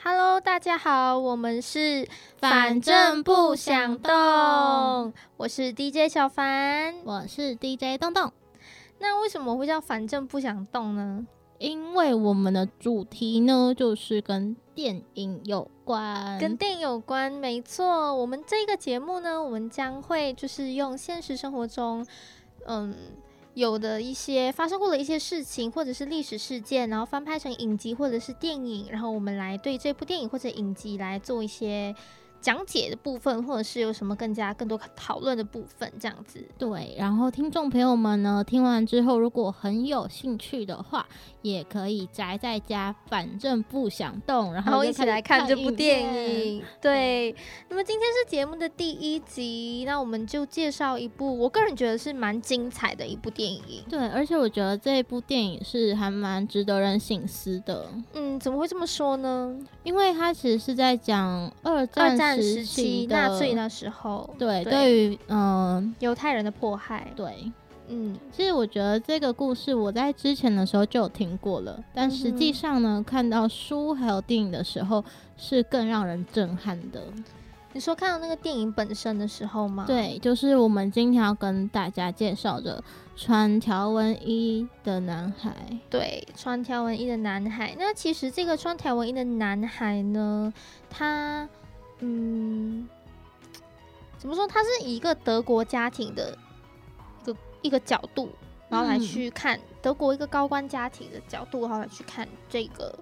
Hello，大家好，我们是反正不想动，我是 DJ 小凡，我是 DJ 洞洞。那为什么会叫反正不想动呢？因为我们的主题呢，就是跟电影有关，跟电影有关，没错。我们这个节目呢，我们将会就是用现实生活中，嗯。有的一些发生过的一些事情，或者是历史事件，然后翻拍成影集或者是电影，然后我们来对这部电影或者影集来做一些。讲解的部分，或者是有什么更加更多讨论的部分，这样子。对，然后听众朋友们呢，听完之后如果很有兴趣的话，也可以宅在家，反正不想动，然后一起来看这部电影。对，那么今天是节目的第一集，那我们就介绍一部我个人觉得是蛮精彩的一部电影。对，而且我觉得这一部电影是还蛮值得人醒思的。嗯，怎么会这么说呢？因为它其实是在讲二战。时期纳粹那时候，对对于嗯犹太人的迫害，对，嗯，其实我觉得这个故事我在之前的时候就有听过了，但实际上呢，看到书还有电影的时候是更让人震撼的。你说看到那个电影本身的时候吗？对，就是我们今天要跟大家介绍的穿条纹衣的男孩。对，穿条纹衣的男孩。那其实这个穿条纹衣的男孩呢，他。嗯，怎么说？他是以一个德国家庭的一个一个角度，然后来去看德国一个高官家庭的角度，然后来去看这个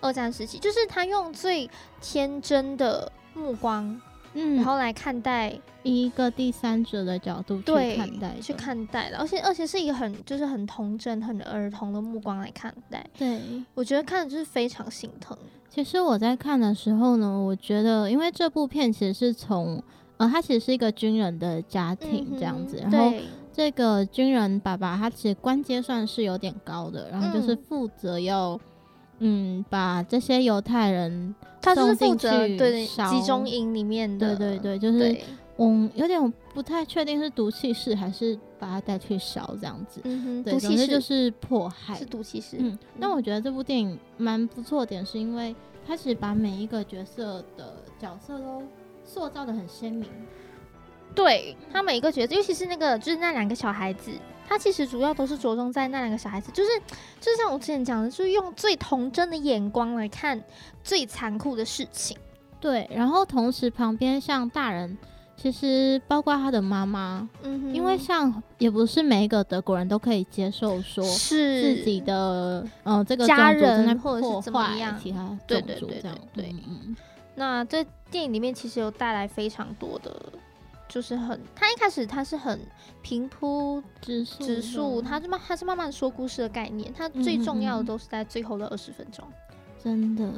二战时期，就是他用最天真的目光，嗯，然后来看待一个第三者的角度去看待，去看待的，而且而且是一个很就是很童真、很儿童的目光来看待。对，我觉得看的就是非常心疼。其实我在看的时候呢，我觉得，因为这部片其实是从，呃，他其实是一个军人的家庭这样子，然后这个军人爸爸他其实官阶算是有点高的，然后就是负责要，嗯，把这些犹太人送进去对集中营里面的，对对对，就是。嗯，有点不太确定是毒气室还是把他带去烧这样子。嗯哼，对，总之就是迫害，是毒气室。嗯，那我觉得这部电影蛮不错点，是因为他其实把每一个角色的角色都塑造的很鲜明。对他每一个角色，尤其是那个就是那两个小孩子，他其实主要都是着重在那两个小孩子，就是就是像我之前讲的，就是用最童真的眼光来看最残酷的事情。对，然后同时旁边像大人。其实包括他的妈妈，嗯，因为像也不是每一个德国人都可以接受说是自己的呃这个家人或者是怎么样其他对对对对对，嗯，那在电影里面其实有带来非常多的，就是很他一开始他是很平铺直直述，他是慢他是慢慢说故事的概念，他最重要的都是在最后的二十分钟，真的。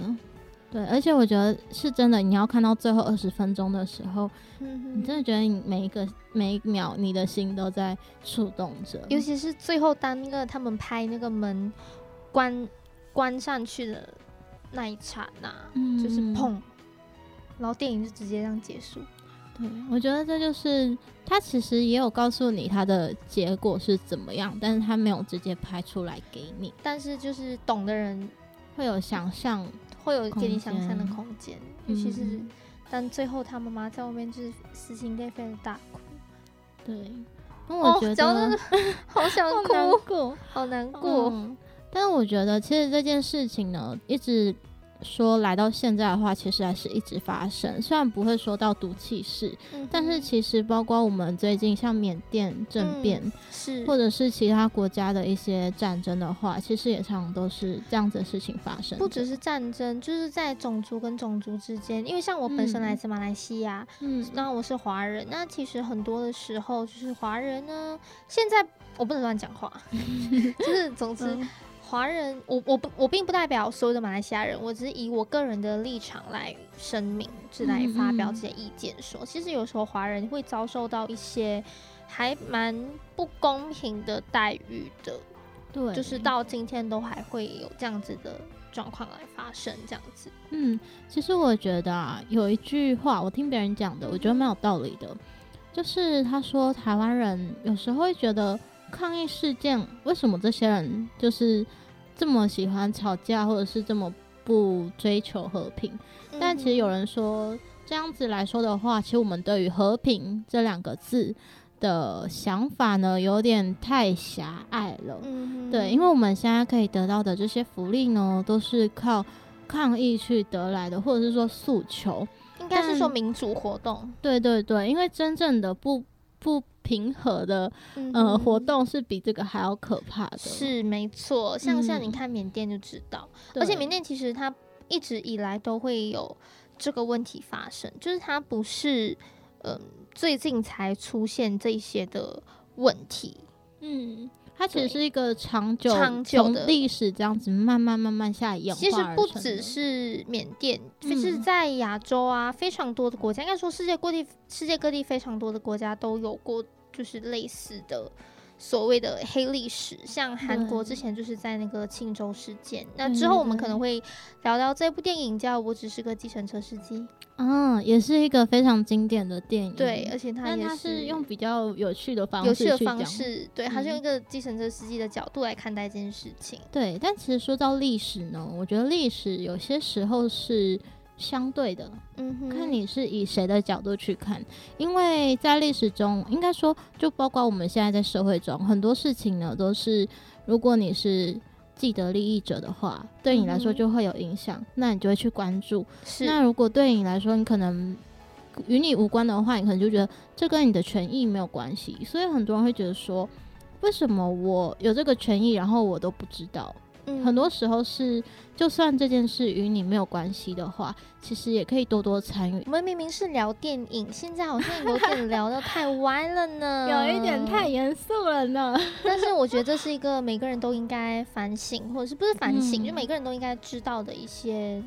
对，而且我觉得是真的，你要看到最后二十分钟的时候，你真的觉得你每一个每一秒，你的心都在触动着。尤其是最后当那个他们拍那个门关关上去的那一刹那，就是砰，然后电影就直接这样结束。对，我觉得这就是他其实也有告诉你他的结果是怎么样，但是他没有直接拍出来给你。但是就是懂的人会有想象。会有给你想象的空间，尤其是但最后他妈妈在外面就是撕心裂肺的大哭。对，那我觉得好想 哭，好难过。但是我觉得其实这件事情呢，一直。说来到现在的话，其实还是一直发生。虽然不会说到毒气室，但是其实包括我们最近像缅甸政变，是或者是其他国家的一些战争的话，其实也常常都是这样子的事情发生。不只是战争，就是在种族跟种族之间。因为像我本身来自马来西亚，嗯，那我是华人，那其实很多的时候就是华人呢，现在我不能乱讲话，就是总之。华人，我我不我并不代表所有的马来西亚人，我只是以我个人的立场来声明，是来发表这些意见。说其实有时候华人会遭受到一些还蛮不公平的待遇的，对，就是到今天都还会有这样子的状况来发生，这样子。嗯，其实我觉得啊，有一句话我听别人讲的，我觉得蛮有道理的，就是他说台湾人有时候会觉得抗议事件，为什么这些人就是。这么喜欢吵架，或者是这么不追求和平。但其实有人说，这样子来说的话，其实我们对于和平这两个字的想法呢，有点太狭隘了。嗯，对，因为我们现在可以得到的这些福利呢，都是靠抗议去得来的，或者是说诉求，应该是说民主活动。对对对，因为真正的不不平和的呃活动是比这个还要可怕的。是没错，像像你看缅甸就知道，而且缅甸其实它。一直以来都会有这个问题发生，就是它不是嗯最近才出现这些的问题，嗯，它其实是一个长久长久的。历史，这样子慢慢慢慢下演化其实不只是缅甸，就是在亚洲啊，非常多的国家，应该说世界各地世界各地非常多的国家都有过，就是类似的。所谓的黑历史，像韩国之前就是在那个庆州事件。那之后我们可能会聊聊这部电影，叫《我只是个计程车司机》。嗯，也是一个非常经典的电影。对，而且它也是用比较有趣的方式，有趣的方式，对，它是用一个计程车司机的角度来看待这件事情。对，但其实说到历史呢，我觉得历史有些时候是。相对的，嗯，看你是以谁的角度去看，因为在历史中，应该说，就包括我们现在在社会中，很多事情呢，都是如果你是既得利益者的话，对你来说就会有影响，那你就会去关注。是，那如果对你来说，你可能与你无关的话，你可能就觉得这跟你的权益没有关系。所以很多人会觉得说，为什么我有这个权益，然后我都不知道？很多时候是，就算这件事与你没有关系的话，其实也可以多多参与。我们明明是聊电影，现在好像有点聊的太 歪了呢，有一点太严肃了呢。但是我觉得这是一个每个人都应该反省，或者是不是反省，就每个人都应该知道的一些。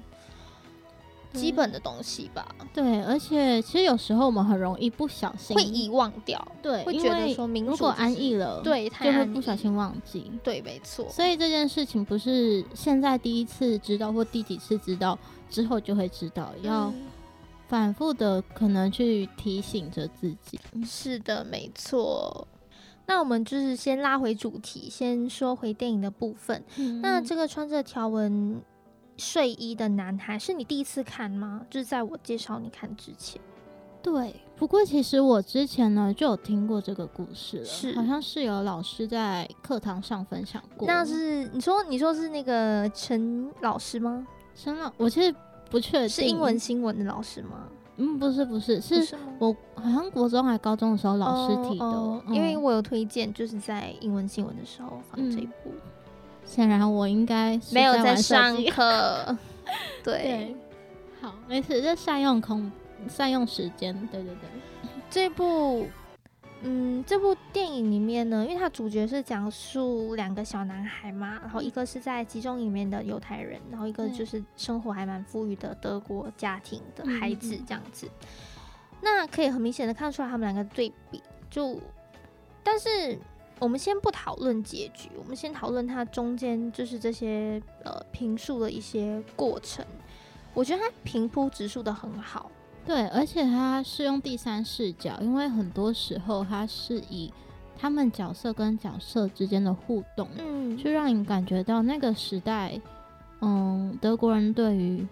基本的东西吧，对，而且其实有时候我们很容易不小心会遗忘掉，对，会觉得说如果安逸了，对，就会不小心忘记，对，没错。所以这件事情不是现在第一次知道或第几次知道之后就会知道，要反复的可能去提醒着自己。是的，没错。那我们就是先拉回主题，先说回电影的部分。那这个穿着条纹。睡衣的男孩是你第一次看吗？就是在我介绍你看之前。对，不过其实我之前呢就有听过这个故事了，是好像是有老师在课堂上分享过。那是你说你说是那个陈老师吗？陈老，我其实不确定是英文新闻的老师吗？嗯，不是不是，是我好像国中还高中的时候老师提的，因为我有推荐，就是在英文新闻的时候放这一部。显然我应该没有在上课，对，好，没事，就善用空，善用时间，对对对。这部，嗯，这部电影里面呢，因为它主角是讲述两个小男孩嘛，然后一个是在集中营里面的犹太人，然后一个就是生活还蛮富裕的德国家庭的孩子这样子。那可以很明显的看出来他们两个对比，就，但是。我们先不讨论结局，我们先讨论它中间就是这些呃评述的一些过程。我觉得它平铺直述的很好，对，而且它是用第三视角，因为很多时候它是以他们角色跟角色之间的互动，嗯，去让你感觉到那个时代，嗯，德国人对于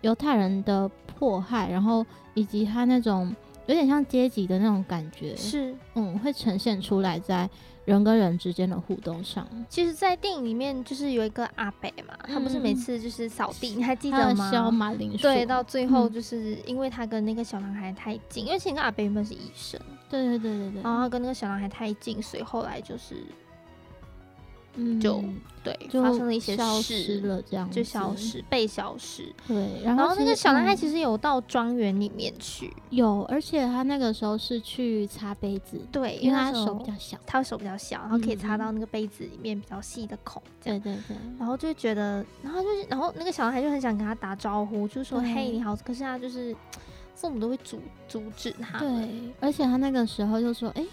犹太人的迫害，然后以及他那种。有点像阶级的那种感觉，是，嗯，会呈现出来在人跟人之间的互动上。其实，在电影里面，就是有一个阿北嘛，他不是每次就是扫地，你还记得吗？削马铃薯。对，到最后就是因为他跟那个小男孩太近，因为其实阿北原本是医生，对对对对对，然后他跟那个小男孩太近，所以后来就是。就对，发生了一些事了，这样就消失，被消失。对，然后那个小男孩其实有到庄园里面去，有，而且他那个时候是去擦杯子，对，因为他手比较小，他手比较小，然后可以擦到那个杯子里面比较细的孔。对对对，然后就觉得，然后就是，然后那个小男孩就很想跟他打招呼，就说：“嘿，你好。”可是他就是父母都会阻阻止他。对，而且他那个时候就说：“哎。”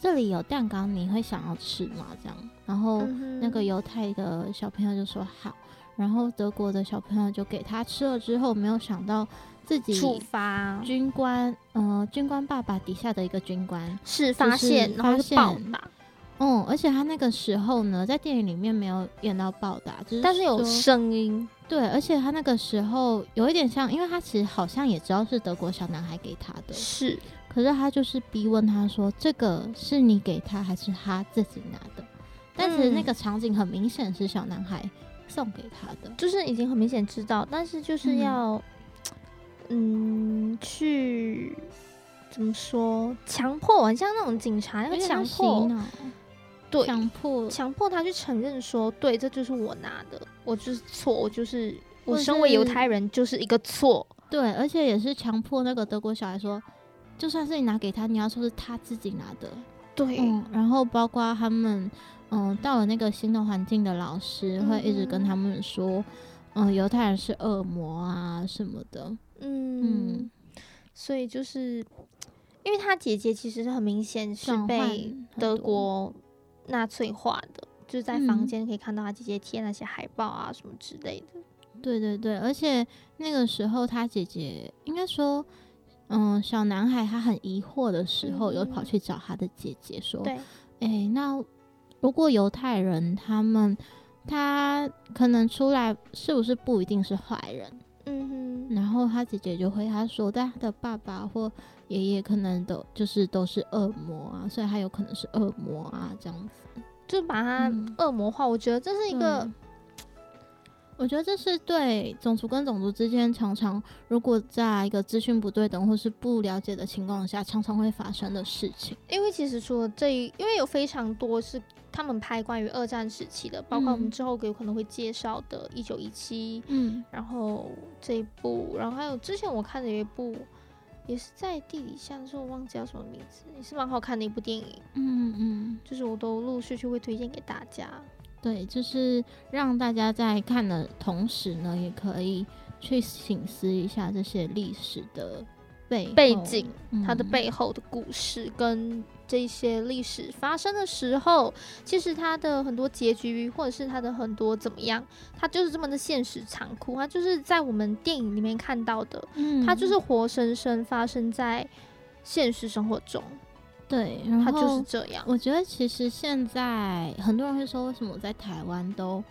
这里有蛋糕，你会想要吃吗？这样，然后那个犹太的小朋友就说好，然后德国的小朋友就给他吃了之后，没有想到自己触发军官，呃，军官爸爸底下的一个军官是发现，然后暴打，哦，而且他那个时候呢，在电影里面没有演到报答，就是但是有声音。对，而且他那个时候有一点像，因为他其实好像也知道是德国小男孩给他的，是，可是他就是逼问他说：“这个是你给他，还是他自己拿的？”但是那个场景很明显是小男孩送给他的，就是已经很明显知道，但是就是要，嗯，去怎么说，强迫，像那种警察要强迫。对，强迫强迫他去承认说，对，这就是我拿的，我就是错，我就是我身为犹太人就是一个错。对，而且也是强迫那个德国小孩说，就算是你拿给他，你要说是他自己拿的。对，然后包括他们，嗯，到了那个新的环境的老师会一直跟他们说，嗯，犹太人是恶魔啊什么的。嗯，所以就是因为他姐姐其实是很明显是被德国。纳粹化的，就是在房间可以看到他姐姐贴那些海报啊什么之类的。对对对，而且那个时候他姐姐应该说，嗯，小男孩他很疑惑的时候，有跑去找他的姐姐说：“对，哎，那如果犹太人他们他可能出来，是不是不一定是坏人？”嗯哼。然后他姐姐就回他说：“但他的爸爸或……”爷爷可能都就是都是恶魔啊，所以他有可能是恶魔啊，这样子就把他恶魔化。我觉得这是一个，我觉得这是对种族跟种族之间常常如果在一个资讯不对等或是不了解的情况下，常常会发生的事情。因为其实除了这一，因为有非常多是他们拍关于二战时期的，包括我们之后有可能会介绍的《一九一七》，嗯，然后这一部，然后还有之前我看的有一部。也是在地底下，但是我忘记叫什么名字，也是蛮好看的一部电影。嗯嗯，就是我都陆续去会推荐给大家。对，就是让大家在看的同时呢，也可以去醒思一下这些历史的背背景，它的背后的故事跟。这些历史发生的时候，其实它的很多结局，或者是它的很多怎么样，它就是这么的现实残酷。它就是在我们电影里面看到的，嗯，它就是活生生发生在现实生活中。对，它就是这样。我觉得其实现在很多人会说，为什么在台湾都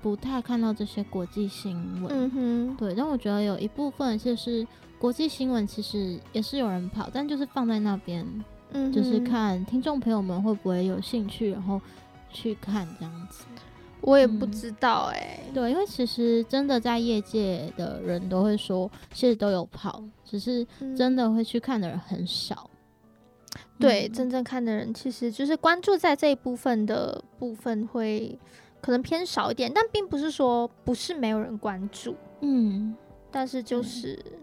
不太看到这些国际新闻？嗯哼，对。但我觉得有一部分就是国际新闻，其实也是有人跑，但就是放在那边。嗯，就是看听众朋友们会不会有兴趣，然后去看这样子。我也不知道哎，对，因为其实真的在业界的人都会说，其实都有跑，只是真的会去看的人很少。对，真正看的人其实就是关注在这一部分的部分会可能偏少一点，但并不是说不是没有人关注。嗯，但是就是嗯。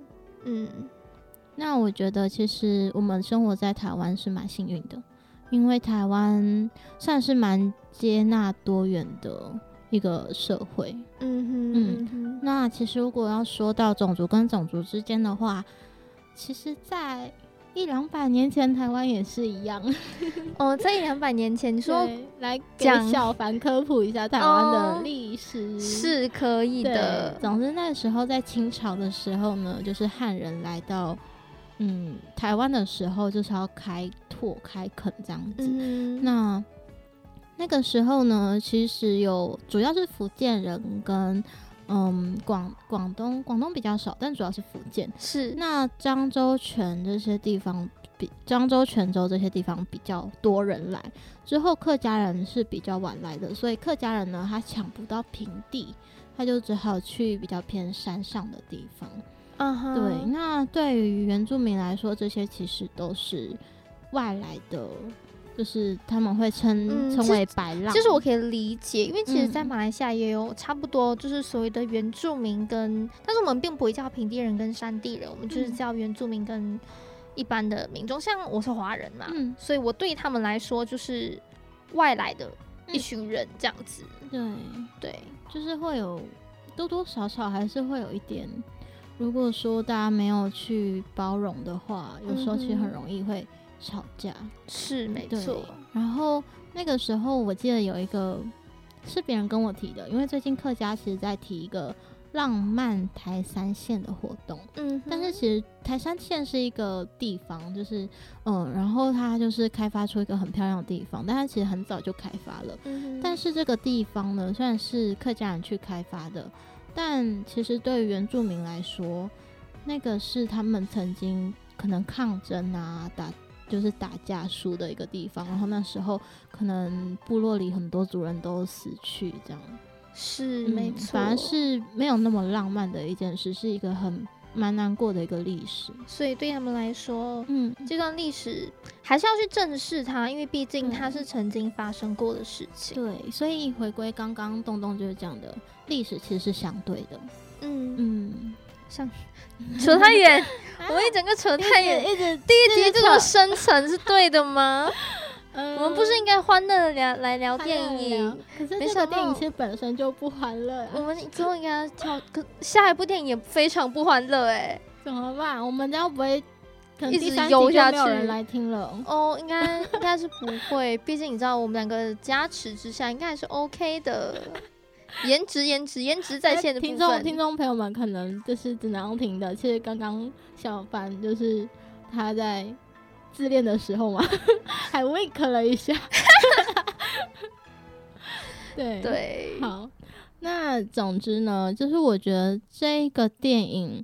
那我觉得，其实我们生活在台湾是蛮幸运的，因为台湾算是蛮接纳多元的一个社会。嗯哼，嗯。那其实如果要说到种族跟种族之间的话，其实，在一两百年前，台湾也是一样。哦，在一两百年前，你说来给小凡科普一下台湾的历史是可以的。总之，那时候在清朝的时候呢，就是汉人来到。嗯，台湾的时候就是要开拓、开垦这样子。那那个时候呢，其实有主要是福建人跟嗯广广东，广东比较少，但主要是福建。是那漳州、泉这些地方比漳州、泉州这些地方比较多人来。之后客家人是比较晚来的，所以客家人呢，他抢不到平地，他就只好去比较偏山上的地方。对，那对于原住民来说，这些其实都是外来的，就是他们会称称为白浪。其实我可以理解，因为其实，在马来西亚也有差不多，就是所谓的原住民跟，但是我们并不会叫平地人跟山地人，我们就是叫原住民跟一般的民众。像我是华人嘛，所以我对他们来说就是外来的一群人这样子。对对，就是会有多多少少还是会有一点。如果说大家没有去包容的话，有时候其实很容易会吵架。是没错。然后那个时候我记得有一个是别人跟我提的，因为最近客家其实在提一个浪漫台山县的活动，嗯，但是其实台山县是一个地方，就是嗯，然后它就是开发出一个很漂亮的地方，但它其实很早就开发了，嗯，但是这个地方呢，虽然是客家人去开发的，但其实对于原住民来说，那个是他们曾经可能抗争啊，打就是打架输的一个地方，然后那时候可能部落里很多族人都死去这样。是没错，反而是没有那么浪漫的一件事，是一个很蛮难过的一个历史。所以对他们来说，嗯，这段历史还是要去正视它，因为毕竟它是曾经发生过的事情。对，所以回归刚刚东东就是讲的，历史其实是相对的。嗯嗯，像扯太远，我们一整个扯太远，一直第一集这种深层是对的吗？我们不是应该欢乐的聊来聊电影？可是这个电影其实本身就不欢乐。我们之后应该跳，可下一部电影也非常不欢乐哎，怎么办？我们这样不会一直游下去？没有人来听了哦，应该应该是不会，毕竟你知道我们两个加持之下，应该还是 OK 的。颜值，颜值，颜值在线的听众听众朋友们，可能就是只能听的。其实刚刚小凡就是他在。自恋的时候嘛，还 wink 了一下。对对，好。那总之呢，就是我觉得这个电影，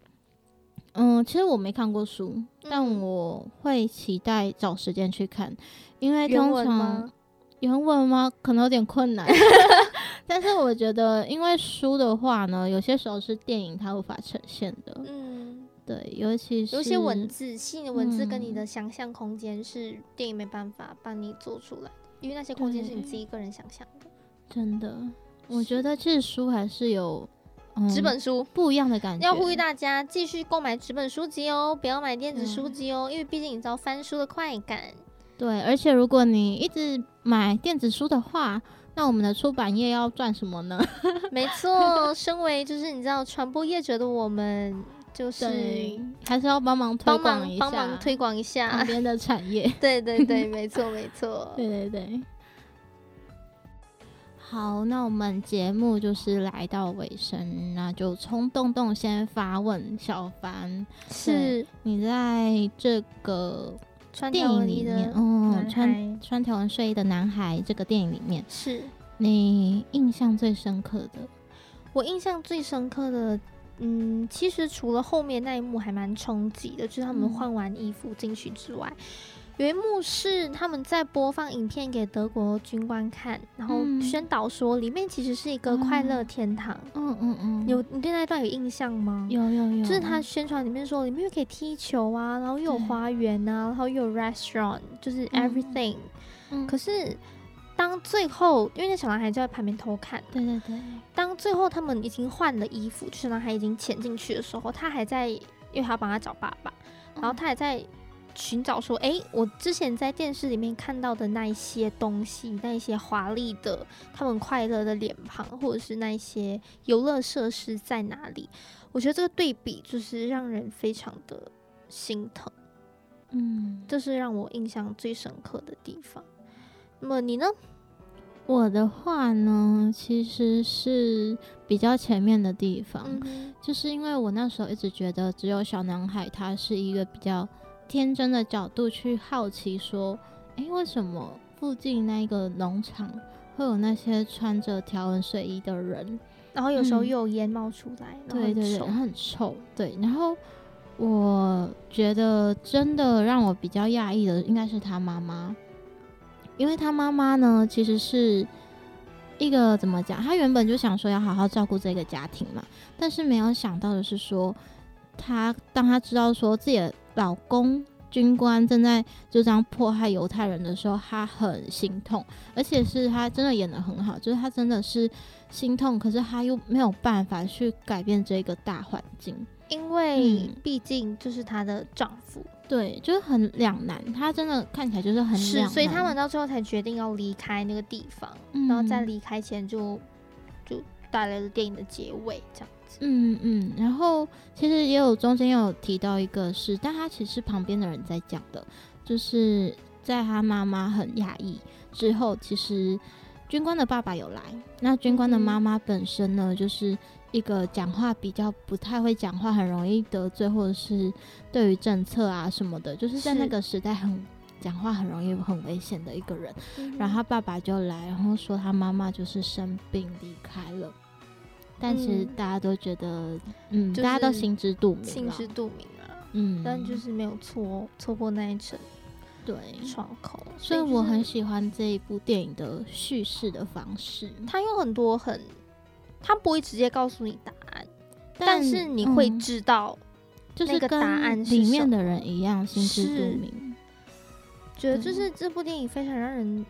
嗯，其实我没看过书，但我会期待找时间去看，因为通常原文吗？可能有点困难。但是我觉得，因为书的话呢，有些时候是电影它无法呈现的。嗯。对，尤其是有些文字，细的文字跟你的想象空间是电影没办法帮你做出来的，因为那些空间是你自己个人想象的。真的，我觉得其实书还是有纸本书不一样的感觉。要呼吁大家继续购买纸本书籍哦，不要买电子书籍哦，因为毕竟你知道翻书的快感。对，而且如果你一直买电子书的话，那我们的出版业要赚什么呢？没错，身为就是你知道传播业者的我们。就是还是要帮忙推广一下，帮忙推广一下旁边的产业。对对对，没 错没错。对对对。好，那我们节目就是来到尾声，那就冲洞洞先发问小凡，是你在这个电影里面，嗯，穿穿条纹睡衣的男孩这个电影里面，是你印象最深刻的？我印象最深刻的。嗯，其实除了后面那一幕还蛮冲击的，就是他们换完衣服进去之外，有一幕是他们在播放影片给德国军官看，然后宣导说里面其实是一个快乐天堂。嗯嗯嗯，有你对那段有印象吗？有有有，就是他宣传里面说里面又可以踢球啊，然后又有花园啊，然后又有 restaurant，就是 everything。嗯，可是。当最后，因为那小男孩就在旁边偷看。对对对。当最后他们已经换了衣服，小男孩已经潜进去的时候，他还在，因为他要帮他找爸爸，然后他还在寻找说：“哎，我之前在电视里面看到的那一些东西，那一些华丽的、他们快乐的脸庞，或者是那一些游乐设施在哪里？”我觉得这个对比就是让人非常的心疼。嗯，这是让我印象最深刻的地方。那么你呢？我的话呢，其实是比较前面的地方，就是因为我那时候一直觉得只有小男孩他是一个比较天真的角度去好奇说，哎，为什么附近那个农场会有那些穿着条纹睡衣的人，然后有时候又有烟冒出来，对对对，很臭，对。然后我觉得真的让我比较讶异的，应该是他妈妈。因为他妈妈呢，其实是一个怎么讲？他原本就想说要好好照顾这个家庭嘛，但是没有想到的是说，他当她知道说自己的老公军官正在就这样迫害犹太人的时候，她很心痛，而且是她真的演的很好，就是她真的是心痛，可是她又没有办法去改变这个大环境，因为毕竟就是她的丈夫。对，就是很两难，她真的看起来就是很是，所以他们到最后才决定要离开那个地方，然后在离开前就就带来了电影的结尾这样子。嗯嗯，然后其实也有中间有提到一个是，但他其实旁边的人在讲的，就是在他妈妈很压抑之后，其实军官的爸爸有来，那军官的妈妈本身呢，就是一个讲话比较不太会讲话，很容易得罪，或者是对于政策啊什么的，就是在那个时代很讲话很容易很危险的一个人。然后他爸爸就来，然后说他妈妈就是生病离开了，但是大家都觉得，嗯，大家都心知肚明，心知肚明啊，嗯，但就是没有错错过那一层。对窗口，所以我很喜欢这一部电影的叙事的方式。它有很多很，它不会直接告诉你答案，但是你会知道，就是跟答案里面的人一样心知肚明。觉得就是这部电影非常让人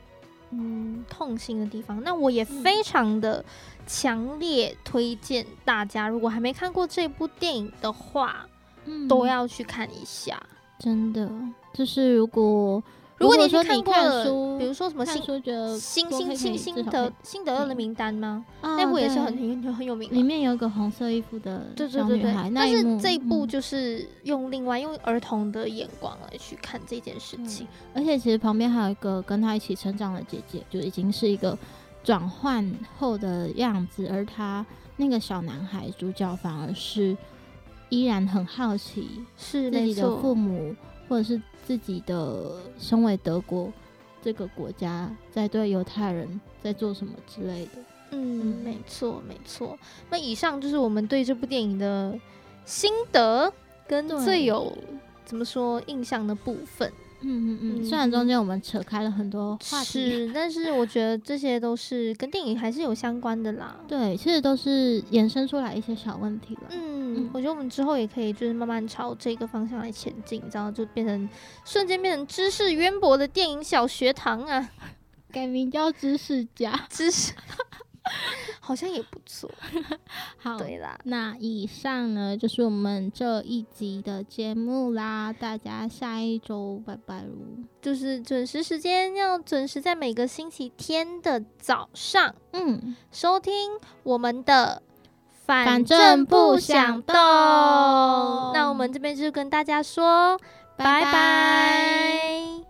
嗯痛心的地方。那我也非常的强烈推荐大家，如果还没看过这部电影的话，都要去看一下。真的，就是如果如果你去看过书，比如说什么新书，觉得星星星星的辛德勒的名单吗？那部也是很很很有名，里面有一个红色衣服的小女孩。但是这一部就是用另外用儿童的眼光来去看这件事情，而且其实旁边还有一个跟他一起成长的姐姐，就已经是一个转换后的样子，而他那个小男孩主角反而是。依然很好奇，是自己的父母，或者是自己的身为德国这个国家在对犹太人在做什么之类的。嗯，没错，没错。那以上就是我们对这部电影的心得跟最有怎么说印象的部分。嗯嗯嗯，虽然中间我们扯开了很多话题，但是我觉得这些都是跟电影还是有相关的啦。对，其实都是衍生出来一些小问题了。嗯，我觉得我们之后也可以就是慢慢朝这个方向来前进，然后就变成瞬间变成知识渊博的电影小学堂啊，改名叫知识家，知识。好像也不错。好，对啦，那以上呢就是我们这一集的节目啦。大家下一周拜拜喽！就是准时时间要准时在每个星期天的早上，嗯，收听我们的。反正不想动。那我们这边就跟大家说拜拜。